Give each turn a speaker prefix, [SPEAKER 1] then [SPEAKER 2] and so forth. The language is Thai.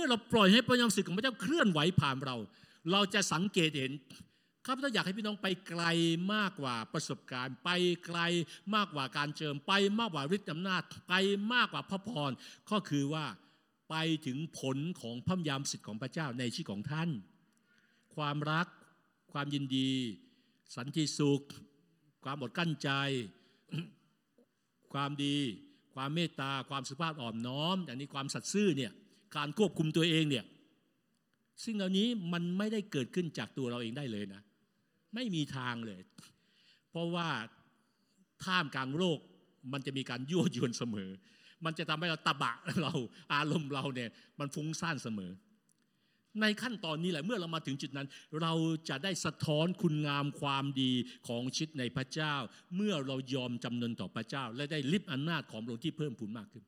[SPEAKER 1] เมื่อเราปล่อยให้พระยามสิทธิ์ของพระเจ้าเคลื่อนไหวผ่านเรา เราจะสังเกตเห็นข้าพเจ้าอยากให้พี่น้องไปไกลมากกว่าประสบการณ์ ไปไกลมากกว่าการเจิม ไปมากกว่าฤทธิ์อำนาจ ไปมากกว่าพระพรก็คือว่าไปถึงผลของพระยามสิทธิ์ของพระเจ้าในชีวิตของท่าน ความรัก ความยินดี สันติสุข ความอดกั้นใจ ความดี ความเมตตา ความสุภาพอ่อนน้อมอย่างนี้ความสัตย์ซื่อเนี่ย การควบคุมตัวเองเนี่ยสิ่งเหล่านี้มันไม่ได้เกิดขึ้นจากตัวเราเองได้เลยนะ ไม่มีทางเลย เพราะว่าท่ามกลางโลกมันจะมีการยั่วยวนเสมอ มันจะทำให้เราตะบะเราอารมณ์เราเนี่ยมันฟุ้งซ่านเสมอ ในขั้นตอนนี้แหละเมื่อเรามาถึงจุดนั้น เราจะได้สะท้อนคุณงามความดีของชิดในพระเจ้า เมื่อเรายอมจำนนต่อพระเจ้า และได้ลิบอำนาจของพระองค์ที่เพิ่มพูนมากขึ้น